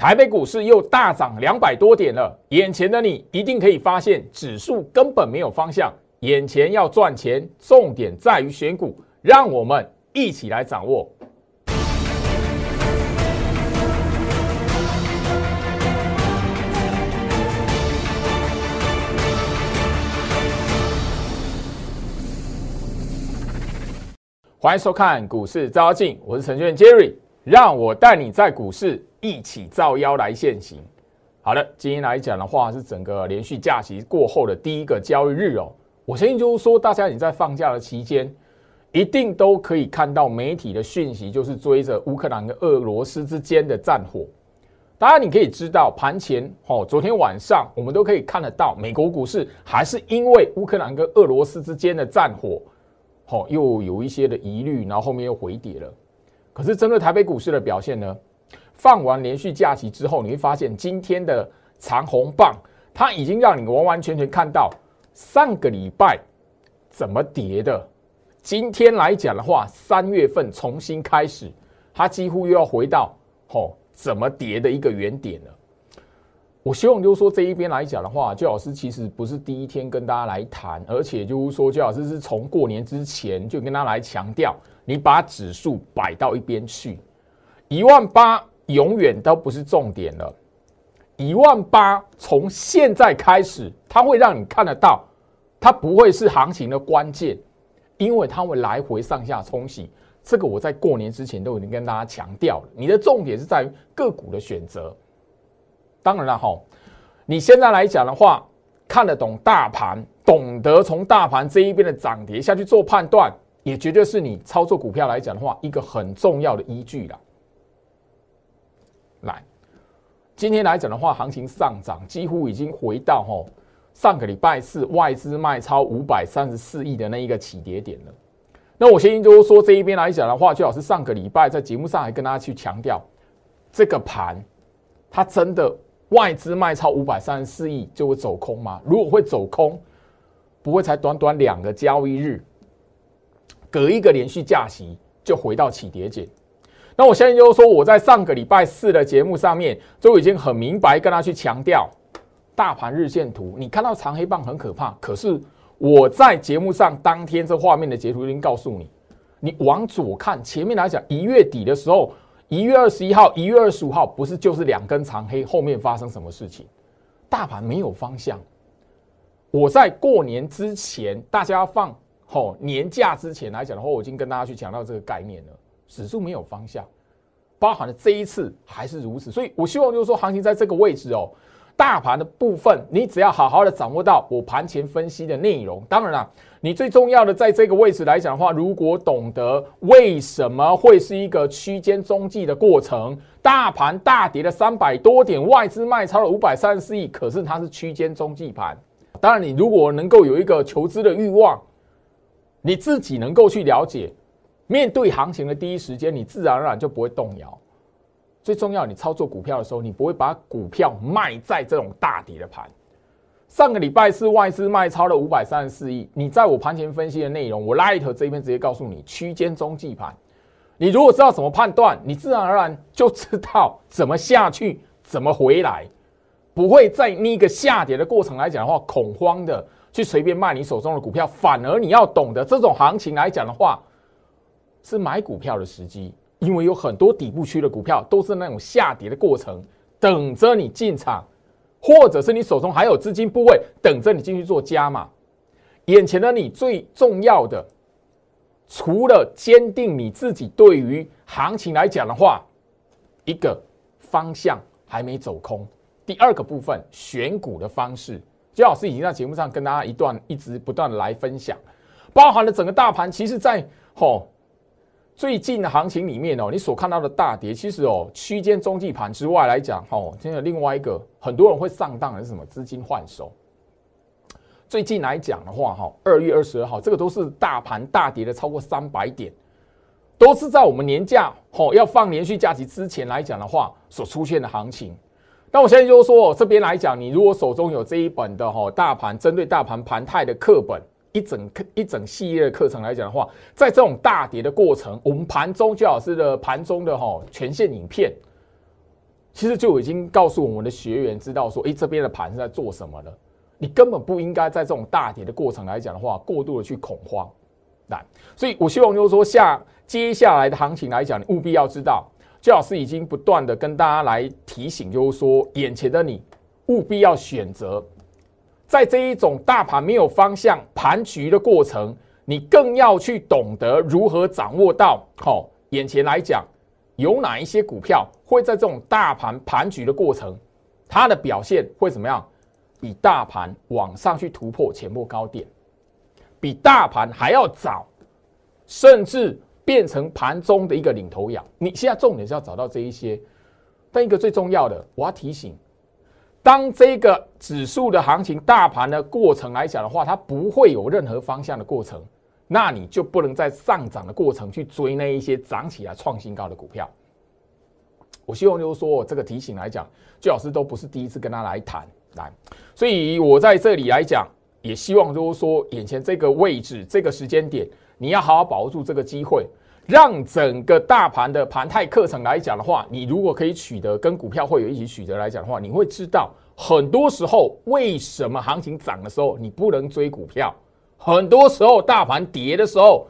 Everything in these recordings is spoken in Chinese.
台北股市又大涨两百多点了，眼前的你一定可以发现，指数根本没有方向。眼前要赚钱，重点在于选股，让我们一起来掌握。欢迎收看股市招妖，我是陈俊 Jerry，让我带你在股市。一起造妖来现行。好的，今天来讲的话是整个连续假期过后的第一个交易日哦。我相信就是说，大家你在放假的期间，一定都可以看到媒体的讯息，就是追着乌克兰跟俄罗斯之间的战火。当然，你可以知道盘前哦，昨天晚上我们都可以看得到，美国股市还是因为乌克兰跟俄罗斯之间的战火，哦，又有一些的疑虑，然后后面又回跌了。可是针对台北股市的表现呢？放完连续假期之后，你会发现今天的长红棒，它已经让你完完全全看到上个礼拜怎么跌的。今天来讲的话，三月份重新开始，它几乎又要回到吼怎么跌的一个原点了。我希望就是说这一边来讲的话，周老师其实不是第一天跟大家来谈，而且就是说周老师是从过年之前就跟他来强调，你把指数摆到一边去，一万八。永远都不是重点了，一万八从现在开始，它会让你看得到，它不会是行情的关键，因为它会来回上下冲洗。这个我在过年之前都已经跟大家强调了。你的重点是在于个股的选择。当然了哈，你现在来讲的话，看得懂大盘，懂得从大盘这一边的涨跌下去做判断，也绝对是你操作股票来讲的话，一个很重要的依据了。来，今天来讲的话，行情上涨几乎已经回到吼上个礼拜四外资卖超五百三十四亿的那一个起跌点了。那我先就说这一边来讲的话，最好是上个礼拜在节目上还跟大家去强调，这个盘它真的外资卖超五百三十四亿就会走空吗？如果会走空，不会才短短两个交易日，隔一个连续假期就回到起跌点。那我相信就是说，我在上个礼拜四的节目上面就已经很明白跟他去强调，大盘日线图，你看到长黑棒很可怕。可是我在节目上当天这画面的截图已经告诉你，你往左看，前面来讲一月底的时候，一月二十一号、一月二十五号不是就是两根长黑，后面发生什么事情？大盘没有方向。我在过年之前，大家放吼年假之前来讲的话，我已经跟大家去强调这个概念了。指数没有方向，包含了这一次还是如此，所以我希望就是说，行情在这个位置哦，大盘的部分，你只要好好的掌握到我盘前分析的内容。当然了，你最重要的在这个位置来讲的话，如果懂得为什么会是一个区间中继的过程，大盘大跌了三百多点，外资卖超了五百三十四亿，可是它是区间中继盘。当然，你如果能够有一个求知的欲望，你自己能够去了解。面对行情的第一时间，你自然而然就不会动摇。最重要，你操作股票的时候，你不会把股票卖在这种大跌的盘。上个礼拜是外资卖超了五百三十四亿。你在我盘前分析的内容，我 Light 这边直接告诉你，区间中继盘。你如果知道怎么判断，你自然而然就知道怎么下去，怎么回来，不会在那个下跌的过程来讲的话，恐慌的去随便卖你手中的股票。反而你要懂得这种行情来讲的话。是买股票的时机，因为有很多底部区的股票都是那种下跌的过程，等着你进场，或者是你手中还有资金部位等着你进去做加码。眼前的你最重要的，除了坚定你自己对于行情来讲的话，一个方向还没走空，第二个部分选股的方式，周老师已经在节目上跟大家一段一直不断的来分享，包含了整个大盘，其实在吼。最近的行情里面哦，你所看到的大跌，其实哦，区间中继盘之外来讲，哦，现在另外一个很多人会上当的是什么？资金换手。最近来讲的话，哈，二月二十二号，这个都是大盘大跌的超过三百点，都是在我们年假哦要放连续假期之前来讲的话所出现的行情。那我现在就是说，这边来讲，你如果手中有这一本的哈大盘针对大盘盘态的课本。一整课一整系列的课程来讲的话，在这种大跌的过程，我们盘中最好是的盘中的哈全线影片，其实就已经告诉我们的学员知道说，诶，这边的盘是在做什么了。你根本不应该在这种大跌的过程来讲的话，过度的去恐慌。来，所以我希望就是说，下接下来的行情来讲，你务必要知道，周老师已经不断的跟大家来提醒，就是说，眼前的你务必要选择，在这一种大盘没有方向、盘局的过程，你更要去懂得如何掌握到，好，眼前来讲，有哪一些股票会在这种大盘盘局的过程，它的表现会怎么样？比大盘往上去突破前波高点。比大盘还要早，甚至变成盘中的一个领头羊。你现在重点是要找到这一些，但一个最重要的，我要提醒：当这个指数的行情、大盘的过程来讲的话，它不会有任何方向的过程，那你就不能在上涨的过程去追那一些涨起来创新高的股票。我希望就是说，这个提醒来讲，最老师都不是第一次跟他来谈来，所以我在这里来讲。也希望就是说，眼前这个位置、这个时间点，你要好好把握住这个机会，让整个大盘的盘态课程来讲的话，你如果可以取得跟股票会有一起取得来讲的话，你会知道很多时候为什么行情涨的时候你不能追股票，很多时候大盘跌的时候，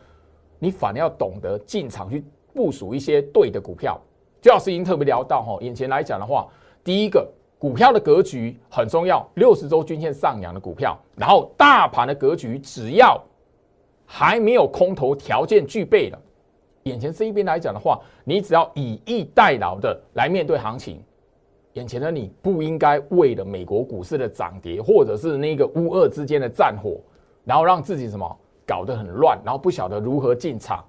你反而要懂得进场去部署一些对的股票。周老师已经特别聊到哈，眼前来讲的话，第一个。股票的格局很重要，六十周均线上扬的股票，然后大盘的格局只要还没有空头条件具备的，眼前这一边来讲的话，你只要以逸待劳的来面对行情。眼前的你不应该为了美国股市的涨跌，或者是那个乌俄之间的战火，然后让自己什么搞得很乱，然后不晓得如何进场。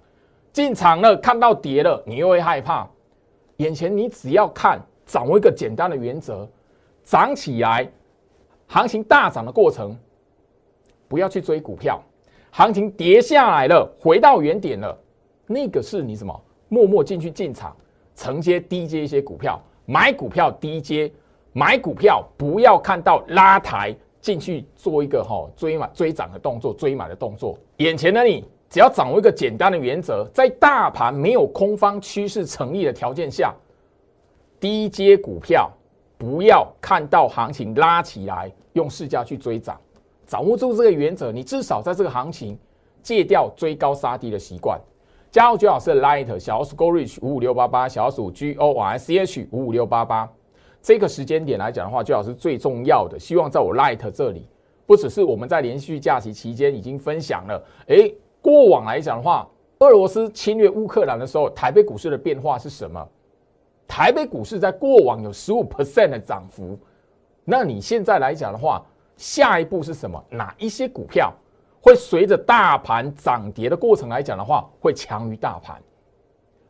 进场了看到跌了，你又会害怕。眼前你只要看，掌握一个简单的原则。涨起来，行情大涨的过程，不要去追股票。行情跌下来了，回到原点了，那个是你什么？默默进去进场，承接低接一些股票，买股票低接，买股票不要看到拉抬进去做一个哈追买追涨的动作，追买的动作。眼前的你，只要掌握一个简单的原则，在大盘没有空方趋势成立的条件下，低阶股票。不要看到行情拉起来，用市价去追涨，掌握住这个原则，你至少在这个行情戒掉追高杀低的习惯。加入最老师 Light 小鼠 Go Reach 五五六八八，小鼠 G O R C H 五五六八八。这个时间点来讲的话，最老师最重要的，希望在我 Light 这里，不只是我们在连续假期期间已经分享了。诶，过往来讲的话，俄罗斯侵略乌克兰的时候，台北股市的变化是什么？台北股市在过往有十五 percent 的涨幅，那你现在来讲的话，下一步是什么？哪一些股票会随着大盘涨跌的过程来讲的话，会强于大盘？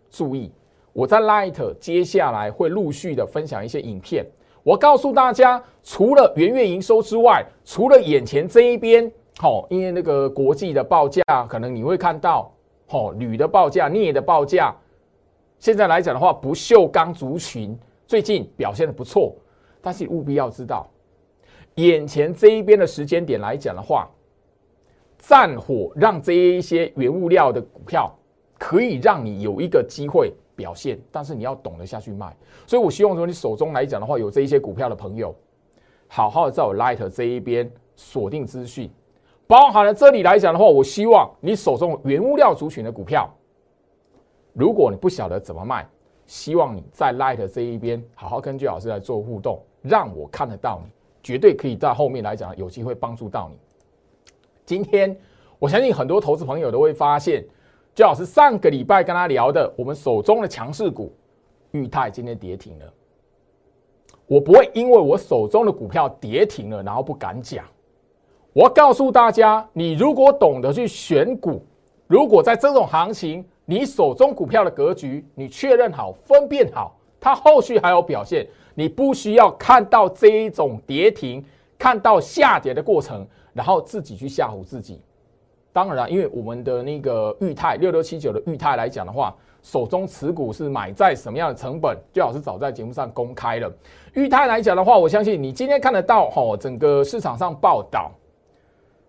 注意，我在 Light 接下来会陆续的分享一些影片，我告诉大家，除了元月营收之外，除了眼前这一边，好，因为那个国际的报价，可能你会看到，好，铝的报价、镍的报价。现在来讲的话，不锈钢族群最近表现的不错，但是务必要知道，眼前这一边的时间点来讲的话，战火让这一些原物料的股票可以让你有一个机会表现，但是你要懂得下去卖。所以我希望说，你手中来讲的话，有这一些股票的朋友，好好的在我 Light 这一边锁定资讯，包含了这里来讲的话，我希望你手中原物料族群的股票。如果你不晓得怎么卖，希望你在 Light 这一边好好跟居老师来做互动，让我看得到你，绝对可以在后面来讲有机会帮助到你。今天我相信很多投资朋友都会发现，居老师上个礼拜跟他聊的，我们手中的强势股裕泰今天跌停了。我不会因为我手中的股票跌停了，然后不敢讲。我要告诉大家，你如果懂得去选股，如果在这种行情，你手中股票的格局，你确认好、分辨好，它后续还有表现。你不需要看到这一种跌停，看到下跌的过程，然后自己去吓唬自己。当然了，因为我们的那个裕泰六六七九的裕泰来讲的话，手中持股是买在什么样的成本？最好是早在节目上公开了。裕泰来讲的话，我相信你今天看得到哈，整个市场上报道，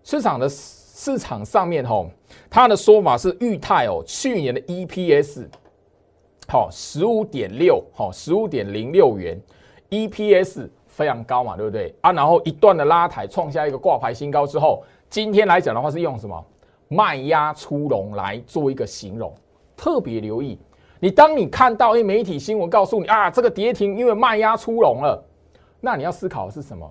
市场的。市场上面吼，他的说法是裕泰哦，去年的 EPS 好，十五点六，好，十五点零六元，EPS 非常高嘛，对不对啊？然后一段的拉抬，创下一个挂牌新高之后，今天来讲的话是用什么卖压出笼来做一个形容，特别留意。你当你看到一媒体新闻告诉你啊，这个跌停因为卖压出笼了，那你要思考的是什么？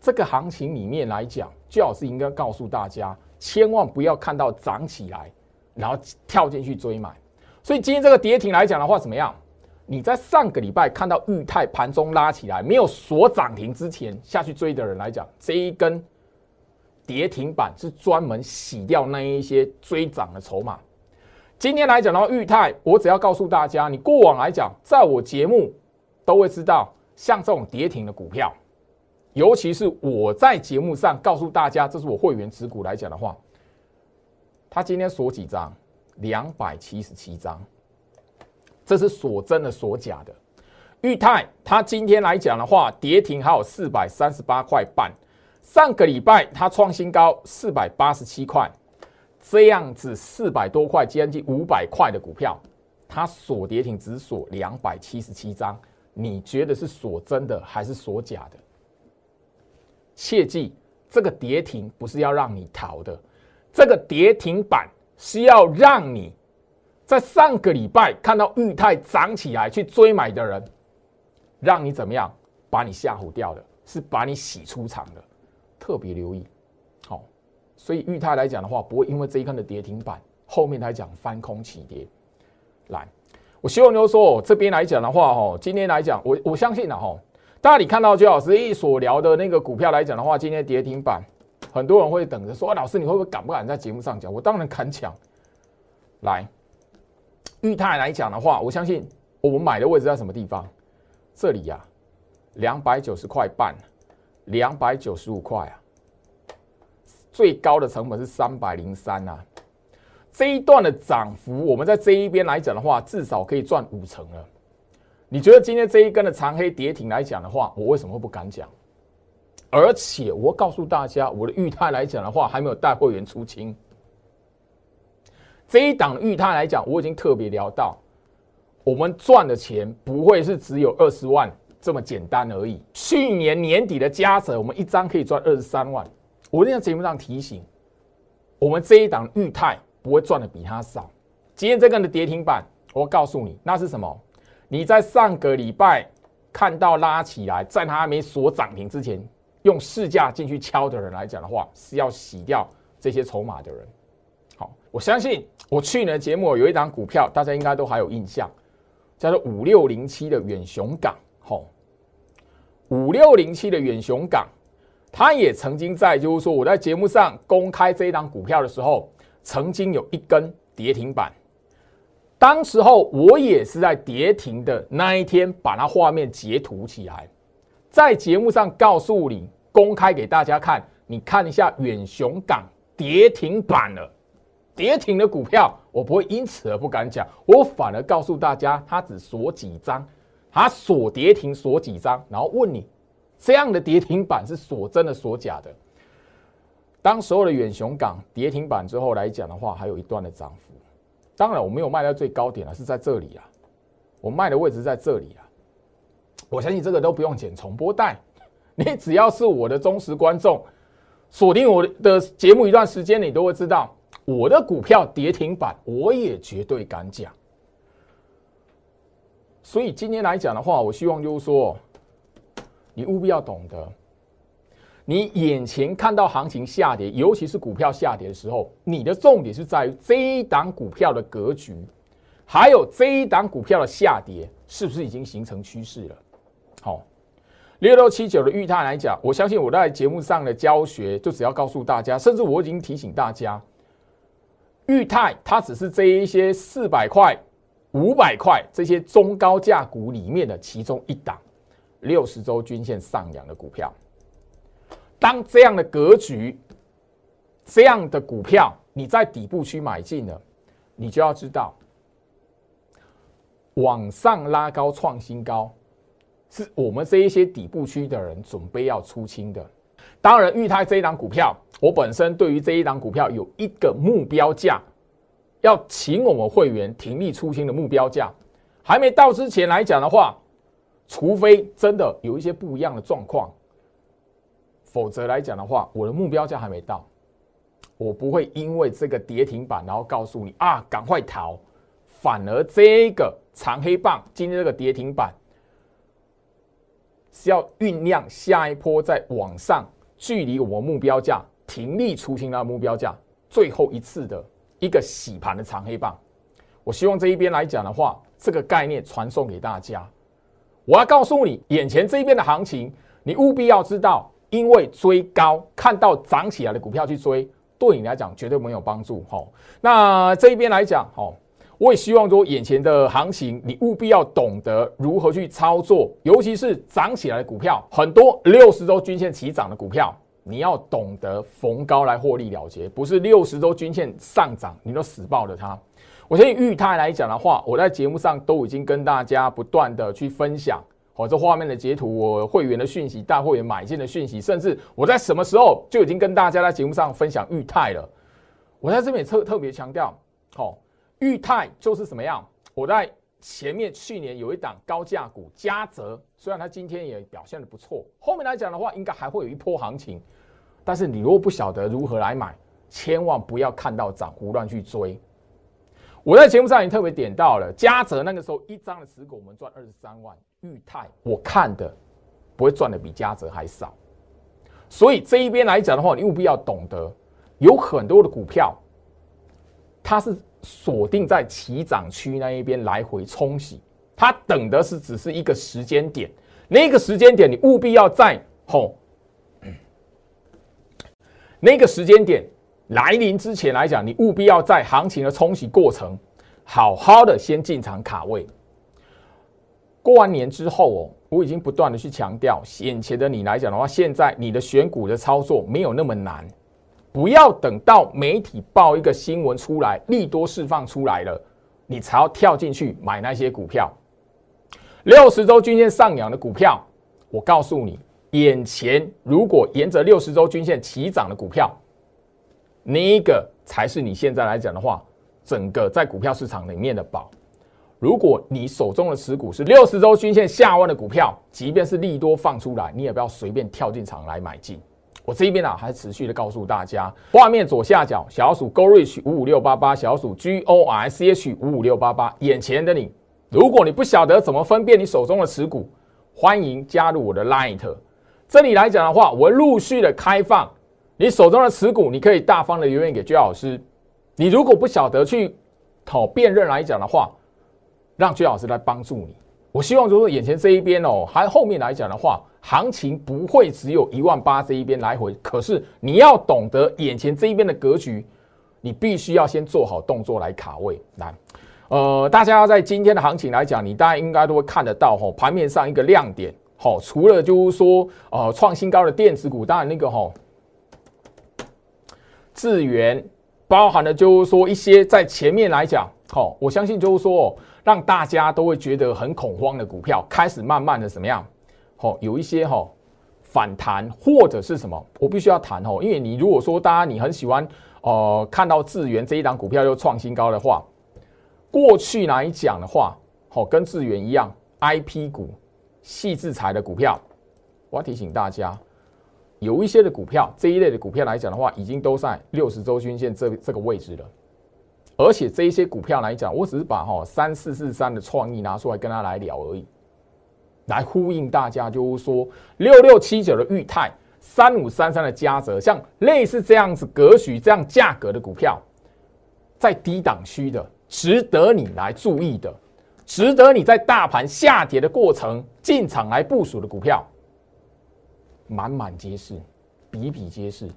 这个行情里面来讲，最好是应该告诉大家，千万不要看到涨起来，然后跳进去追买。所以今天这个跌停来讲的话，怎么样？你在上个礼拜看到裕泰盘中拉起来，没有锁涨停之前下去追的人来讲，这一根跌停板是专门洗掉那一些追涨的筹码。今天来讲的话，裕泰，我只要告诉大家，你过往来讲，在我节目都会知道，像这种跌停的股票，尤其是我在节目上告诉大家，这是我会员持股来讲的话，他今天锁几张？两百七十七张，这是锁真的锁假的。裕泰，它今天来讲的话，跌停还有四百三十八块半，上个礼拜它创新高四百八十七块。这样子四百多块，接近五百块的股票，它锁跌停只锁两百七十七张，你觉得是锁真的还是锁假的？切记，这个跌停不是要让你逃的，这个跌停板是要让你在上个礼拜看到裕泰涨起来去追买的人，让你怎么样把你吓唬掉的，是把你洗出场的，特别留意。好所以裕泰来讲的话，不会因为这一根的跌停板，后面来讲翻空起跌。来，我希望就是说，这边来讲的话，哈，今天来讲，我我相信了哈，大家你看到周老师一所聊的那个股票来讲的话，今天跌停板，很多人会等着说，老师你会不会敢不敢在节目上讲？我当然敢讲。来，裕泰来讲的话，我相信我们买的位置在什么地方？这里呀，两百九十块半，两百九十五块啊。最高的成本是三百零三啊，这一段的涨幅，我们在这一边来讲的话，至少可以赚五成了。你觉得今天这一根的长黑跌停来讲的话，我为什么会不敢讲？而且我告诉大家，我的裕泰来讲的话，还没有带会员出清。这一档裕泰来讲，我已经特别聊到，我们赚的钱不会是只有二十万这么简单而已。去年年底的加折，我们一张可以赚二十三万。我在节目上提醒，我们这一档裕泰不会赚的比它少。今天这个的跌停板，我告诉你，那是什么？你在上个礼拜看到拉起来，在它还没锁涨停之前，用市价进去敲的人来讲的话，是要洗掉这些筹码的人。我相信我去年的节目有一档股票，大家应该都还有印象，叫做五六零七的远雄港。好，五六零七的远雄港。它也曾经在，就是说我在节目上公开这一档股票的时候，曾经有一根跌停板。当时候我也是在跌停的那一天把它画面截图起来，在节目上告诉你，公开给大家看。你看一下远雄港跌停板了，跌停的股票，我不会因此而不敢讲，我反而告诉大家，它只锁几张，它锁跌停锁几张，然后问你。这样的跌停板是锁真的锁假的。当所有的远雄港跌停板之后来讲的话，还有一段的涨幅。当然我没有卖到最高点了，是在这里啊，我卖的位置在这里啊。我相信这个都不用剪重播带，你只要是我的忠实观众，锁定我的节目一段时间，你都会知道我的股票跌停板，我也绝对敢讲。所以今天来讲的话，我希望就是说。你务必要懂得，你眼前看到行情下跌，尤其是股票下跌的时候，你的重点是在于这一档股票的格局，还有这一档股票的下跌是不是已经形成趋势了？好，六六七九的裕泰来讲，我相信我在节目上的教学，就只要告诉大家，甚至我已经提醒大家，裕泰它只是这一些四百块、五百块这些中高价股里面的其中一档。六十周均线上扬的股票，当这样的格局、这样的股票你在底部区买进了，你就要知道，往上拉高创新高，是我们这一些底部区的人准备要出清的。当然，裕泰这一档股票，我本身对于这一档股票有一个目标价，要请我们会员停利出清的目标价，还没到之前来讲的话，除非真的有一些不一样的状况，否则来讲的话，我的目标价还没到，我不会因为这个跌停板，然后告诉你啊，赶快逃，反而这个长黑棒今天这个跌停板是要酝酿下一波在往上，距离我们目标价停利出清的目标价最后一次的一个洗盘的长黑棒。我希望这一边来讲的话，这个概念传送给大家。我要告诉你，眼前这一边的行情，你务必要知道，因为追高看到涨起来的股票去追，对你来讲绝对没有帮助。哈，那这一边来讲，哈，我也希望说，眼前的行情，你务必要懂得如何去操作，尤其是涨起来的股票，很多六十周均线起涨的股票，你要懂得逢高来获利了结，不是六十周均线上涨，你都死抱着它。我相信裕泰来讲的话，我在节目上都已经跟大家不断的去分享，好，这画面的截图，我会员的讯息，大会员买进的讯息，甚至我在什么时候就已经跟大家在节目上分享裕泰了。我在这边也特特别强调，好，裕泰就是什么样？我在前面去年有一档高价股嘉泽，虽然它今天也表现的不错，后面来讲的话，应该还会有一波行情，但是你如果不晓得如何来买，千万不要看到涨胡乱去追。我在节目上已经特别点到了，嘉泽那个时候一张的持股，我们赚二十三万。裕泰我看的不会赚的比嘉泽还少，所以这一边来讲的话，你务必要懂得，有很多的股票，它是锁定在起涨区那一边来回冲洗，它等的是只是一个时间点，那个时间点你务必要在吼，那个时间点。来临之前来讲，你务必要在行情的冲洗过程，好好的先进场卡位。过完年之后哦，我已经不断的去强调，眼前的你来讲的话，现在你的选股的操作没有那么难，不要等到媒体报一个新闻出来，利多释放出来了，你才要跳进去买那些股票。六十周均线上扬的股票，我告诉你，眼前如果沿着六十周均线起涨的股票。那一个才是你现在来讲的话，整个在股票市场里面的宝。如果你手中的持股是六十周均线下弯的股票，即便是利多放出来，你也不要随便跳进场来买进。我这边啊，还持续的告诉大家，画面左下角小鼠 Go Rich 五五六八八，小鼠 G O R C H 五五六八八。眼前的你，如果你不晓得怎么分辨你手中的持股，欢迎加入我的 Light。这里来讲的话，我陆续的开放。你手中的持股，你可以大方的留言给居老师。你如果不晓得去讨辨认来讲的话，让居老师来帮助你。我希望就是眼前这一边哦，还后面来讲的话，行情不会只有一万八这一边来回。可是你要懂得眼前这一边的格局，你必须要先做好动作来卡位。来，呃，大家要在今天的行情来讲，你大家应该都会看得到哈，盘面上一个亮点。好，除了就是说呃创新高的电子股，当然那个哈。资源包含的，就是说一些在前面来讲，好，我相信就是说，让大家都会觉得很恐慌的股票，开始慢慢的怎么样，好，有一些哈反弹或者是什么，我必须要谈哦，因为你如果说大家你很喜欢，呃，看到智源这一档股票又创新高的话，过去来讲的话，好，跟智源一样，I P 股、细制裁的股票，我要提醒大家。有一些的股票，这一类的股票来讲的话，已经都在六十周均线这这个位置了。而且这一些股票来讲，我只是把哈三四四三的创意拿出来跟他来聊而已，来呼应大家，就是说六六七九的裕泰，三五三三的嘉泽，像类似这样子格局、这样价格的股票，在低档区的，值得你来注意的，值得你在大盘下跌的过程进场来部署的股票。满满皆是，比比皆是，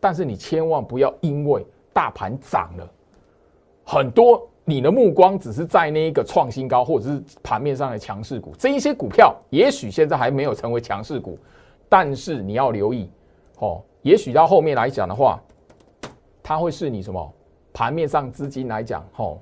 但是你千万不要因为大盘涨了很多，你的目光只是在那一个创新高或者是盘面上的强势股，这一些股票也许现在还没有成为强势股，但是你要留意，哦，也许到后面来讲的话，它会是你什么盘面上资金来讲，哦，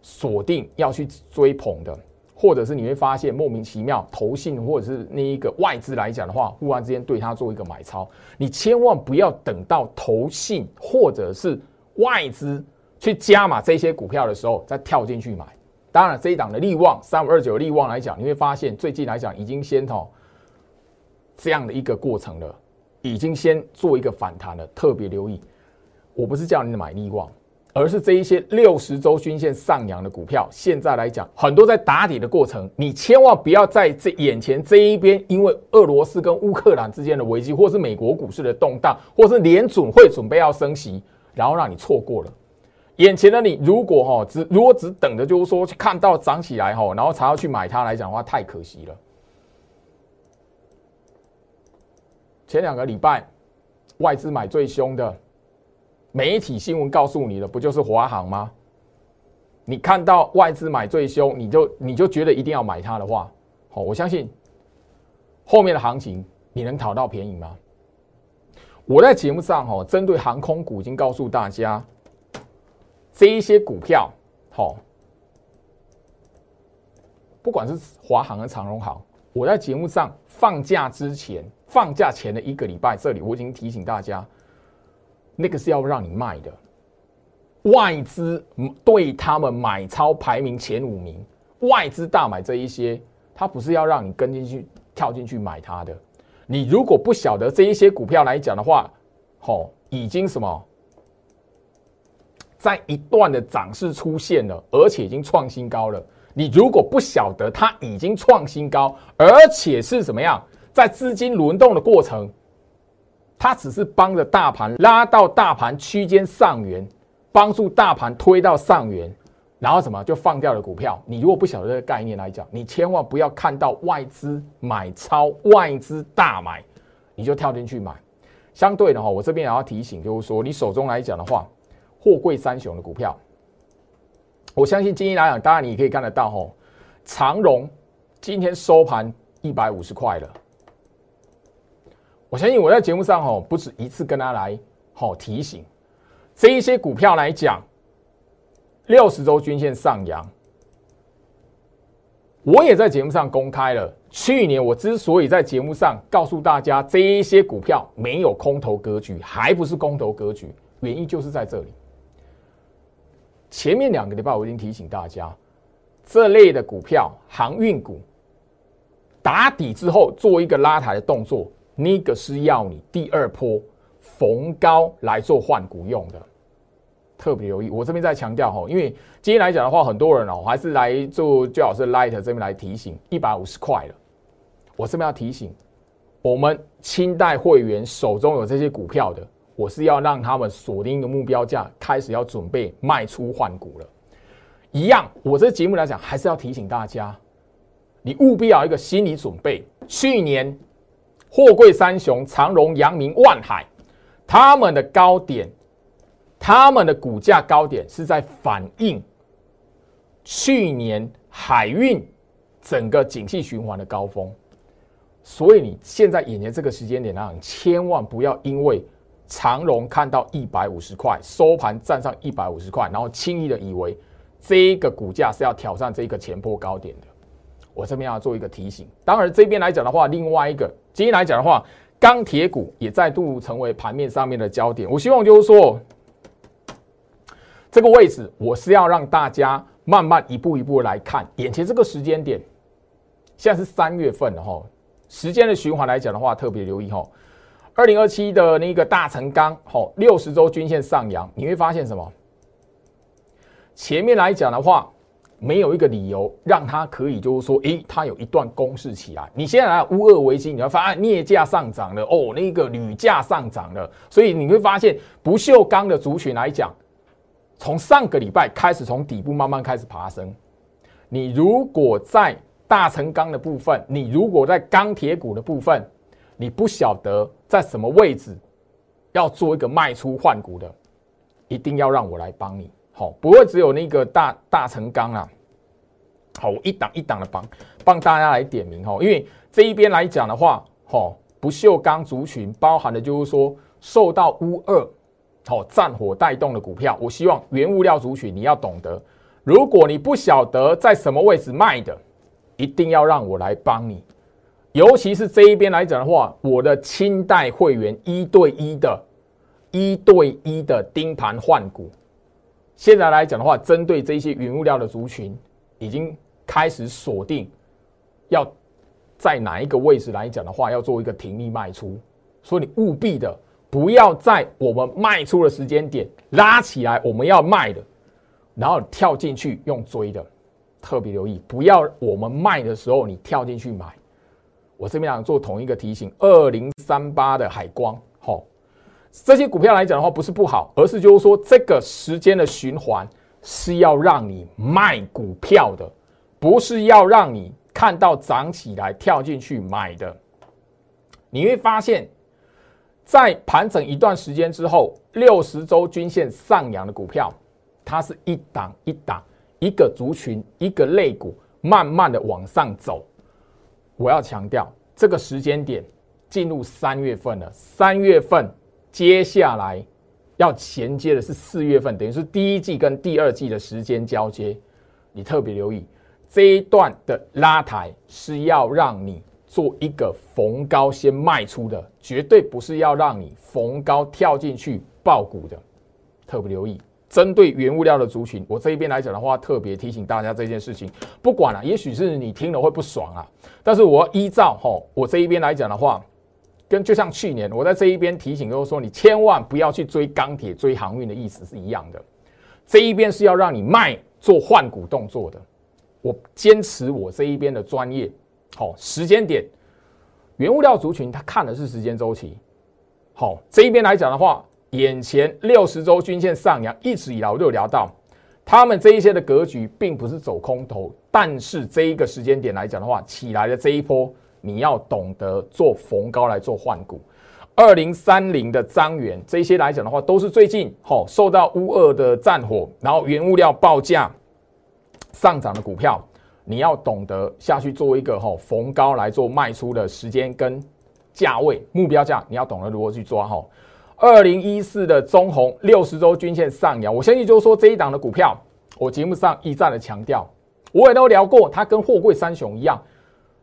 锁定要去追捧的。或者是你会发现莫名其妙，投信或者是那一个外资来讲的话，忽然之间对它做一个买超，你千万不要等到投信或者是外资去加码这些股票的时候，再跳进去买。当然，这一档的利旺三五二九利旺来讲，你会发现最近来讲已经先哦这样的一个过程了，已经先做一个反弹了。特别留意，我不是叫你买利旺。而是这一些六十周均线上扬的股票，现在来讲，很多在打底的过程，你千万不要在这眼前这一边，因为俄罗斯跟乌克兰之间的危机，或是美国股市的动荡，或是联准会准备要升息，然后让你错过了眼前的你。如果哈只如果只等着就是说去看到涨起来哈，然后才要去买它来讲的话，太可惜了。前两个礼拜外资买最凶的。媒体新闻告诉你的不就是华航吗？你看到外资买最凶，你就你就觉得一定要买它的话，好，我相信后面的行情你能讨到便宜吗？我在节目上哈，针对航空股已经告诉大家，这一些股票，好，不管是华航和长荣航，我在节目上放假之前，放假前的一个礼拜，这里我已经提醒大家。那个是要让你卖的，外资对他们买超排名前五名，外资大买这一些，它不是要让你跟进去跳进去买它的。你如果不晓得这一些股票来讲的话，吼，已经什么，在一段的涨势出现了，而且已经创新高了。你如果不晓得它已经创新高，而且是怎么样，在资金轮动的过程。它只是帮着大盘拉到大盘区间上缘，帮助大盘推到上缘，然后什么就放掉了股票。你如果不晓得这个概念来讲，你千万不要看到外资买超、外资大买，你就跳进去买。相对的哈，我这边也要提醒，就是说你手中来讲的话，货柜三雄的股票，我相信今天来讲，当然你可以看得到吼，长荣今天收盘一百五十块了。我相信我在节目上吼不止一次跟他来好提醒，这一些股票来讲，六十周均线上扬，我也在节目上公开了。去年我之所以在节目上告诉大家这一些股票没有空头格局，还不是空头格局，原因就是在这里。前面两个礼拜我已经提醒大家，这类的股票航运股打底之后做一个拉抬的动作。那个是要你第二波逢高来做换股用的，特别留意。我这边在强调哈，因为今天来讲的话，很多人哦还是来做最好是 Light 这边来提醒，一百五十块了。我这边要提醒我们清代会员手中有这些股票的，我是要让他们锁定一个目标价，开始要准备卖出换股了。一样，我这节目来讲还是要提醒大家，你务必要一个心理准备。去年。货柜三雄长荣、阳明、万海，他们的高点，他们的股价高点是在反映去年海运整个景气循环的高峰，所以你现在眼前这个时间点上，千万不要因为长荣看到一百五十块收盘站上一百五十块，然后轻易的以为这一个股价是要挑战这一个前波高点的。我这边要做一个提醒。当然，这边来讲的话，另外一个今天来讲的话，钢铁股也再度成为盘面上面的焦点。我希望就是说，这个位置我是要让大家慢慢一步一步来看。眼前这个时间点，现在是三月份了哈，时间的循环来讲的话，特别留意哈。二零二七的那个大成钢，哈，六十周均线上扬，你会发现什么？前面来讲的话。没有一个理由让它可以，就是说，诶，它有一段攻势起来。你现在来乌俄危机，你要发现镍价上涨了，哦，那个铝价上涨了，所以你会发现不锈钢的族群来讲，从上个礼拜开始从底部慢慢开始爬升。你如果在大成钢的部分，你如果在钢铁股的部分，你不晓得在什么位置要做一个卖出换股的，一定要让我来帮你。好，不会只有那个大大成钢啊。好，我一档一档的帮帮大家来点名哈，因为这一边来讲的话，哈，不锈钢族群包含的就是说受到乌二好战火带动的股票，我希望原物料族群你要懂得，如果你不晓得在什么位置卖的，一定要让我来帮你。尤其是这一边来讲的话，我的清代会员一对一的、一对一的盯盘换股。现在来讲的话，针对这些原物料的族群，已经开始锁定，要在哪一个位置来讲的话，要做一个停利卖出。所以你务必的不要在我们卖出的时间点拉起来，我们要卖的，然后跳进去用追的，特别留意，不要我们卖的时候你跳进去买。我这边想做同一个提醒：二零三八的海光，好。这些股票来讲的话，不是不好，而是就是说，这个时间的循环是要让你卖股票的，不是要让你看到涨起来跳进去买的。你会发现，在盘整一段时间之后，六十周均线上扬的股票，它是一档一档，一个族群，一个类股，慢慢的往上走。我要强调，这个时间点进入三月份了，三月份。接下来要衔接的是四月份，等于是第一季跟第二季的时间交接。你特别留意这一段的拉抬是要让你做一个逢高先卖出的，绝对不是要让你逢高跳进去爆股的。特别留意，针对原物料的族群，我这一边来讲的话，特别提醒大家这件事情。不管了，也许是你听了会不爽啊，但是我依照吼我这一边来讲的话。跟就像去年我在这一边提醒，就是说你千万不要去追钢铁、追航运的意思是一样的。这一边是要让你卖做换股动作的。我坚持我这一边的专业。好，时间点，原物料族群它看的是时间周期。好，这一边来讲的话，眼前六十周均线上扬，一直以来我都有聊到，他们这一些的格局并不是走空头，但是这一个时间点来讲的话，起来的这一波。你要懂得做逢高来做换股，二零三零的张元这些来讲的话，都是最近好受到乌二的战火，然后原物料报价上涨的股票，你要懂得下去做一个哈逢高来做卖出的时间跟价位目标价，你要懂得如何去抓哈。二零一四的中红六十周均线上扬，我相信就是说这一档的股票，我节目上一再的强调，我也都聊过，它跟货柜三雄一样。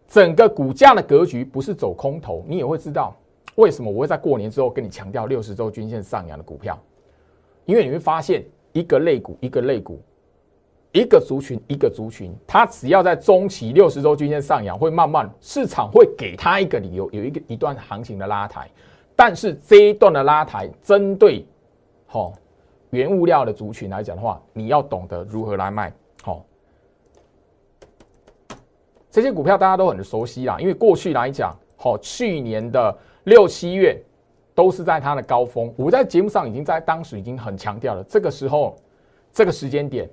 整个股价的格局不是走空头，你也会知道为什么我会在过年之后跟你强调六十周均线上扬的股票，因为你会发现一个类股一个类股，一个族群一个族群，它只要在中期六十周均线上扬，会慢慢市场会给它一个理由，有一个一段行情的拉抬，但是这一段的拉抬针对好原物料的族群来讲的话，你要懂得如何来卖好。这些股票大家都很熟悉啦，因为过去来讲，好，去年的六七月都是在它的高峰。我在节目上已经在当时已经很强调了，这个时候这个时间点，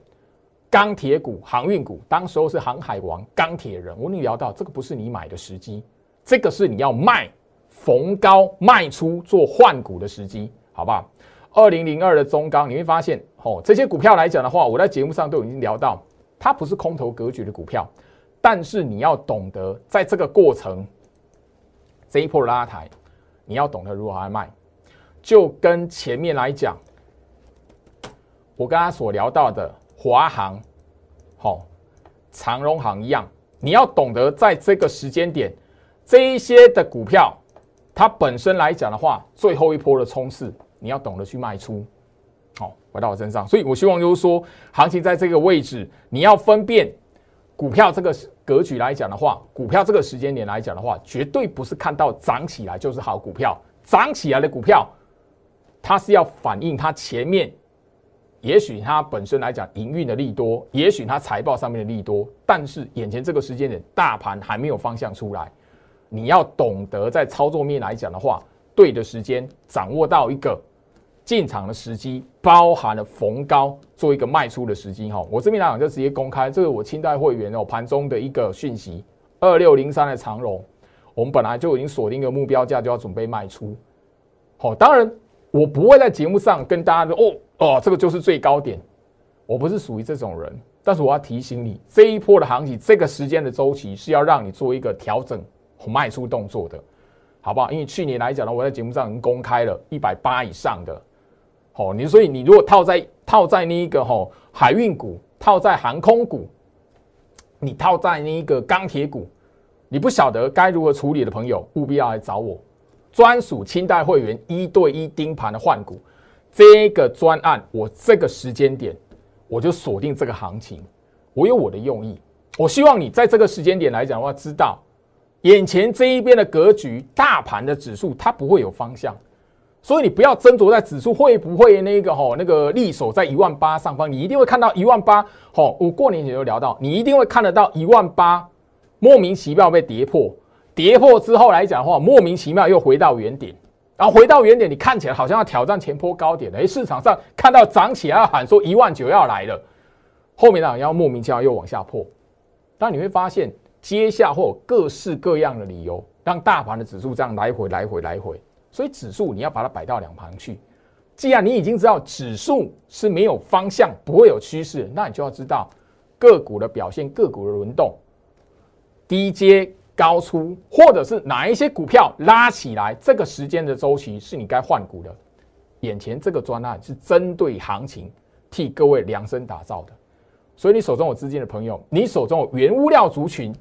钢铁股、航运股，当时候是航海王、钢铁人。我跟你聊到，这个不是你买的时机，这个是你要卖逢高卖出做换股的时机，好不好？二零零二的中钢，你会发现，哦，这些股票来讲的话，我在节目上都已经聊到，它不是空头格局的股票。但是你要懂得，在这个过程这一波拉抬，你要懂得如何来卖，就跟前面来讲，我跟他所聊到的华航、好长荣航一样，你要懂得在这个时间点，这一些的股票，它本身来讲的话，最后一波的冲刺，你要懂得去卖出，好回到我身上，所以我希望就是说，行情在这个位置，你要分辨。股票这个格局来讲的话，股票这个时间点来讲的话，绝对不是看到涨起来就是好股票。涨起来的股票，它是要反映它前面，也许它本身来讲营运的利多，也许它财报上面的利多，但是眼前这个时间点，大盘还没有方向出来，你要懂得在操作面来讲的话，对的时间掌握到一个。进场的时机包含了逢高做一个卖出的时机哈，我这边来讲就直接公开，这个我清代会员哦盘中的一个讯息，二六零三的长荣，我们本来就已经锁定一个目标价，就要准备卖出。好，当然我不会在节目上跟大家说哦哦，这个就是最高点，我不是属于这种人，但是我要提醒你，这一波的行情，这个时间的周期是要让你做一个调整卖出动作的，好不好？因为去年来讲呢，我在节目上已经公开了一百八以上的。哦，你所以你如果套在套在那一个吼海运股，套在航空股，你套在那一个钢铁股，你不晓得该如何处理的朋友，务必要来找我，专属清代会员一对一盯盘的换股，这个专案我这个时间点我就锁定这个行情，我有我的用意。我希望你在这个时间点来讲的话，知道眼前这一边的格局，大盘的指数它不会有方向，所以你不要斟酌在指数会不会那个吼那个力守在一万八上方，你一定会看到一万八。吼，我过年前就聊到，你一定会看得到一万八莫名其妙被跌破，跌破之后来讲的话，莫名其妙又回到原点，然后回到原点，你看起来好像要挑战前坡高点的，哎，市场上看到涨起来要喊说一万九要来了，后面呢要莫名其妙又往下破。但你会发现，接下或各式各样的理由，让大盘的指数这样来回来回来回。所以指数你要把它摆到两旁去。既然你已经知道指数是没有方向、不会有趋势，那你就要知道个股的表现、个股的轮动、低阶高出，或者是哪一些股票拉起来，这个时间的周期是你该换股的。眼前这个专案是针对行情，替各位量身打造的。所以你手中有资金的朋友，你手中有原物料族群、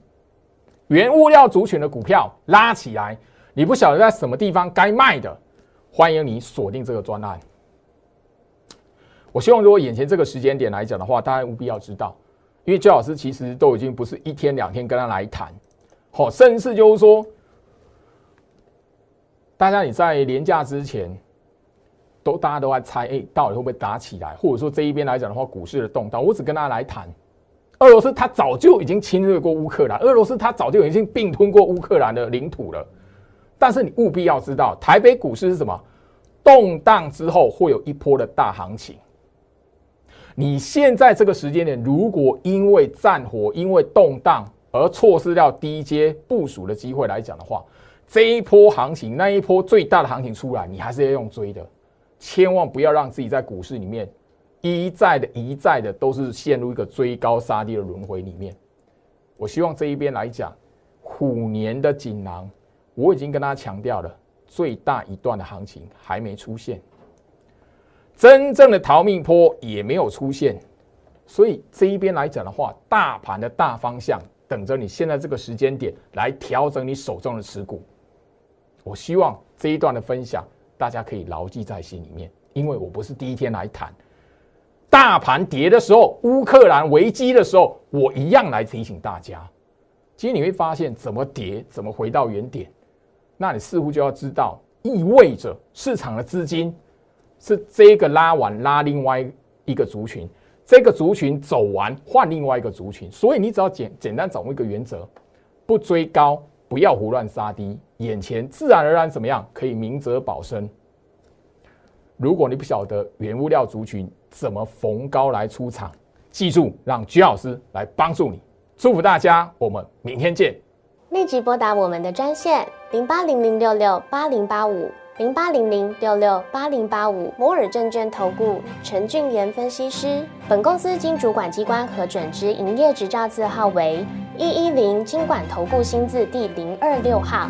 原物料族群的股票拉起来，你不晓得在什么地方该卖的，欢迎你锁定这个专案。我希望如果眼前这个时间点来讲的话，大家务必要知道，因为周老师其实都已经不是一天两天跟他来谈，好，甚至就是说，大家你在年假之前。都大家都在猜，哎，到底会不会打起来？或者说这一边来讲的话，股市的动荡，我只跟大家来谈，俄罗斯它早就已经侵略过乌克兰，俄罗斯它早就已经并吞过乌克兰的领土了。但是你务必要知道，台北股市是什么？动荡之后会有一波的大行情。你现在这个时间点，如果因为战火、因为动荡而错失掉低阶部署的机会来讲的话，这一波行情，那一波最大的行情出来，你还是要用追的。千万不要让自己在股市里面一再的、一再的都是陷入一个追高杀低的轮回里面。我希望这一边来讲，虎年的锦囊，我已经跟大家强调了，最大一段的行情还没出现，真正的逃命坡也没有出现，所以这一边来讲的话，大盘的大方向等着你现在这个时间点来调整你手中的持股。我希望这一段的分享。大家可以牢记在心里面，因为我不是第一天来谈大盘跌的时候，乌克兰危机的时候，我一样来提醒大家。其实你会发现，怎么跌，怎么回到原点，那你似乎就要知道，意味着市场的资金是这个拉完拉另外一个族群，这个族群走完换另外一个族群，所以你只要简简单掌握一个原则，不追高。不要胡乱杀低，眼前自然而然怎么样可以明哲保身。如果你不晓得原物料族群怎么逢高来出场，记住让鞠老师来帮助你。祝福大家，我们明天见。立即拨打我们的专线零八零零六六八零八五零八零零六六八零八五摩尔证券投顾陈俊言分析师。本公司经主管机关核准之营业执照字号为。一一零金管投顾新字第零二六号，